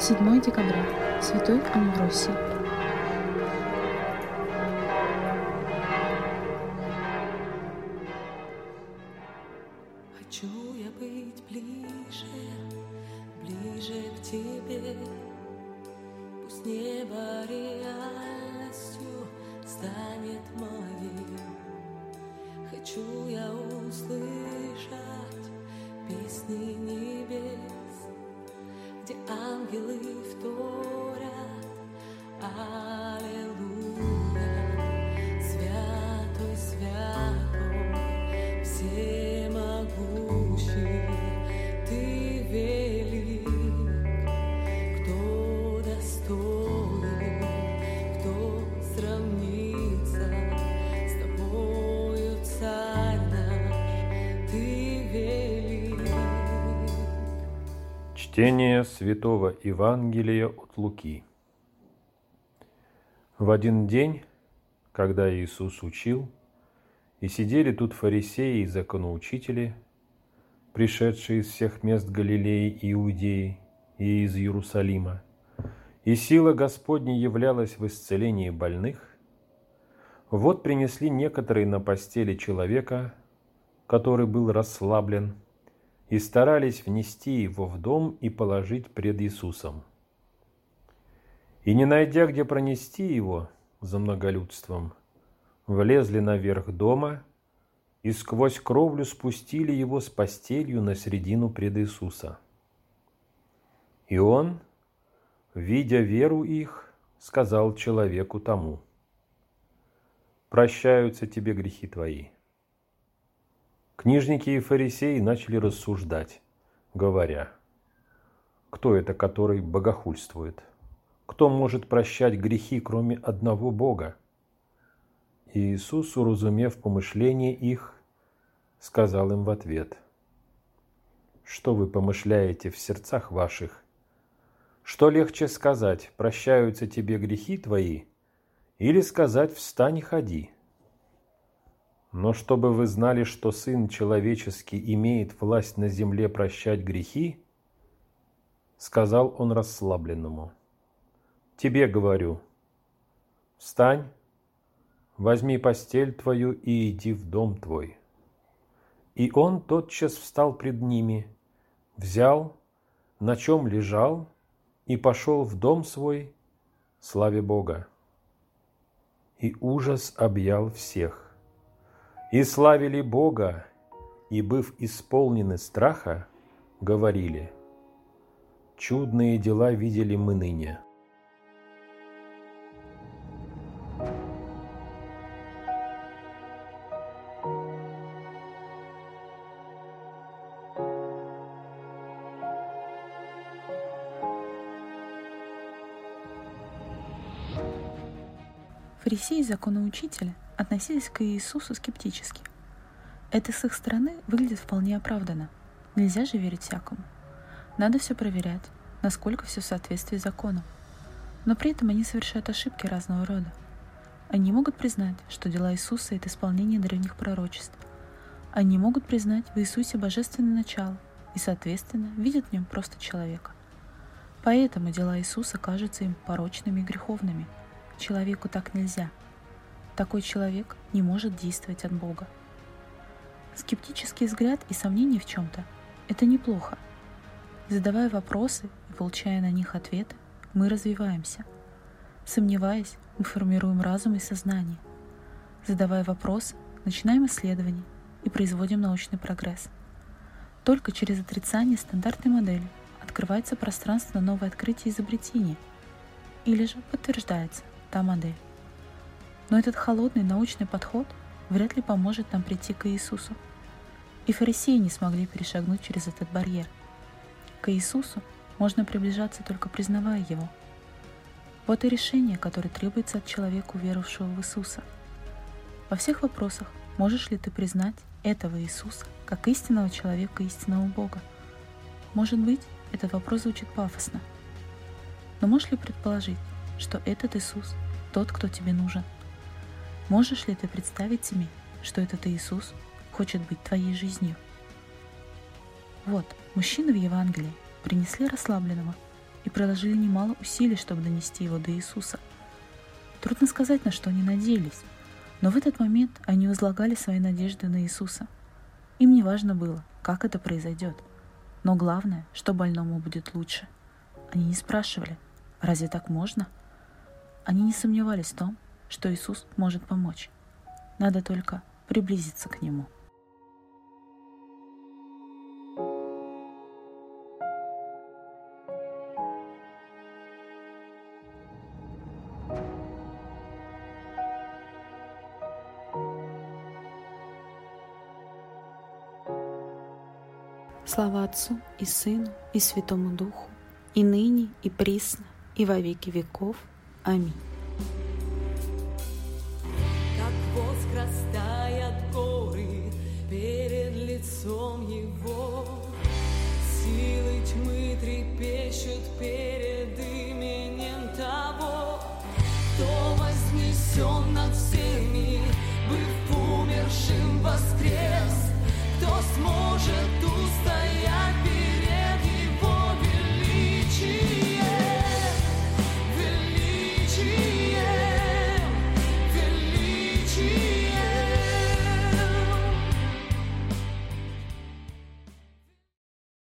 7 декабря. Святой Амвросий. Хочу я быть ближе, ближе к тебе. Пусть небо реальностью станет моим. Хочу я услышать песни небес, где ангелы вторят. Чтение Святого Евангелия от Луки. В один день, когда Иисус учил, и сидели тут фарисеи и законоучители, пришедшие из всех мест Галилеи и Иудеи и из Иерусалима, и сила Господня являлась в исцелении больных, вот принесли некоторые на постели человека, который был расслаблен, и старались внести его в дом и положить пред Иисусом. И не найдя, где пронести его за многолюдством, влезли наверх дома и сквозь кровлю спустили его с постелью на середину пред Иисуса. И он, видя веру их, сказал человеку тому, «Прощаются тебе грехи твои». Книжники и фарисеи начали рассуждать, говоря, «Кто это, который богохульствует?» Кто может прощать грехи, кроме одного Бога? И Иисус, уразумев помышления их, сказал им в ответ, «Что вы помышляете в сердцах ваших? Что легче сказать, прощаются тебе грехи твои, или сказать, встань и ходи? Но чтобы вы знали, что Сын Человеческий имеет власть на земле прощать грехи, сказал он расслабленному, тебе говорю, встань, возьми постель твою и иди в дом твой. И он тотчас встал пред ними, взял, на чем лежал, и пошел в дом свой, славе Бога. И ужас объял всех. И славили Бога, и, быв исполнены страха, говорили, «Чудные дела видели мы ныне». Фарисеи и законоучители относились к Иисусу скептически. Это с их стороны выглядит вполне оправданно. Нельзя же верить всякому. Надо все проверять, насколько все в соответствии с законом. Но при этом они совершают ошибки разного рода. Они могут признать, что дела Иисуса — это исполнение древних пророчеств. Они могут признать в Иисусе божественное начало и, соответственно, видят в нем просто человека. Поэтому дела Иисуса кажутся им порочными и греховными — Человеку так нельзя. Такой человек не может действовать от Бога. Скептический взгляд и сомнения в чем-то – это неплохо. Задавая вопросы и получая на них ответы, мы развиваемся. Сомневаясь, мы формируем разум и сознание. Задавая вопросы, начинаем исследование и производим научный прогресс. Только через отрицание стандартной модели открывается пространство на новое открытие и изобретение, или же подтверждается – та модель. Но этот холодный научный подход вряд ли поможет нам прийти к Иисусу. И фарисеи не смогли перешагнуть через этот барьер. К Иисусу можно приближаться только признавая Его. Вот и решение, которое требуется от человека, уверовавшего в Иисуса. Во всех вопросах можешь ли ты признать этого Иисуса как истинного человека, истинного Бога? Может быть, этот вопрос звучит пафосно. Но можешь ли предположить, что этот Иисус – тот, кто тебе нужен. Можешь ли ты представить себе, что этот Иисус хочет быть твоей жизнью? Вот, мужчины в Евангелии принесли расслабленного и приложили немало усилий, чтобы донести его до Иисуса. Трудно сказать, на что они надеялись, но в этот момент они возлагали свои надежды на Иисуса. Им не важно было, как это произойдет, но главное, что больному будет лучше. Они не спрашивали, разве так можно? Они не сомневались в том, что Иисус может помочь. Надо только приблизиться к Нему. Слава Отцу и Сыну и Святому Духу, и ныне, и присно, и во веки веков. Аминь.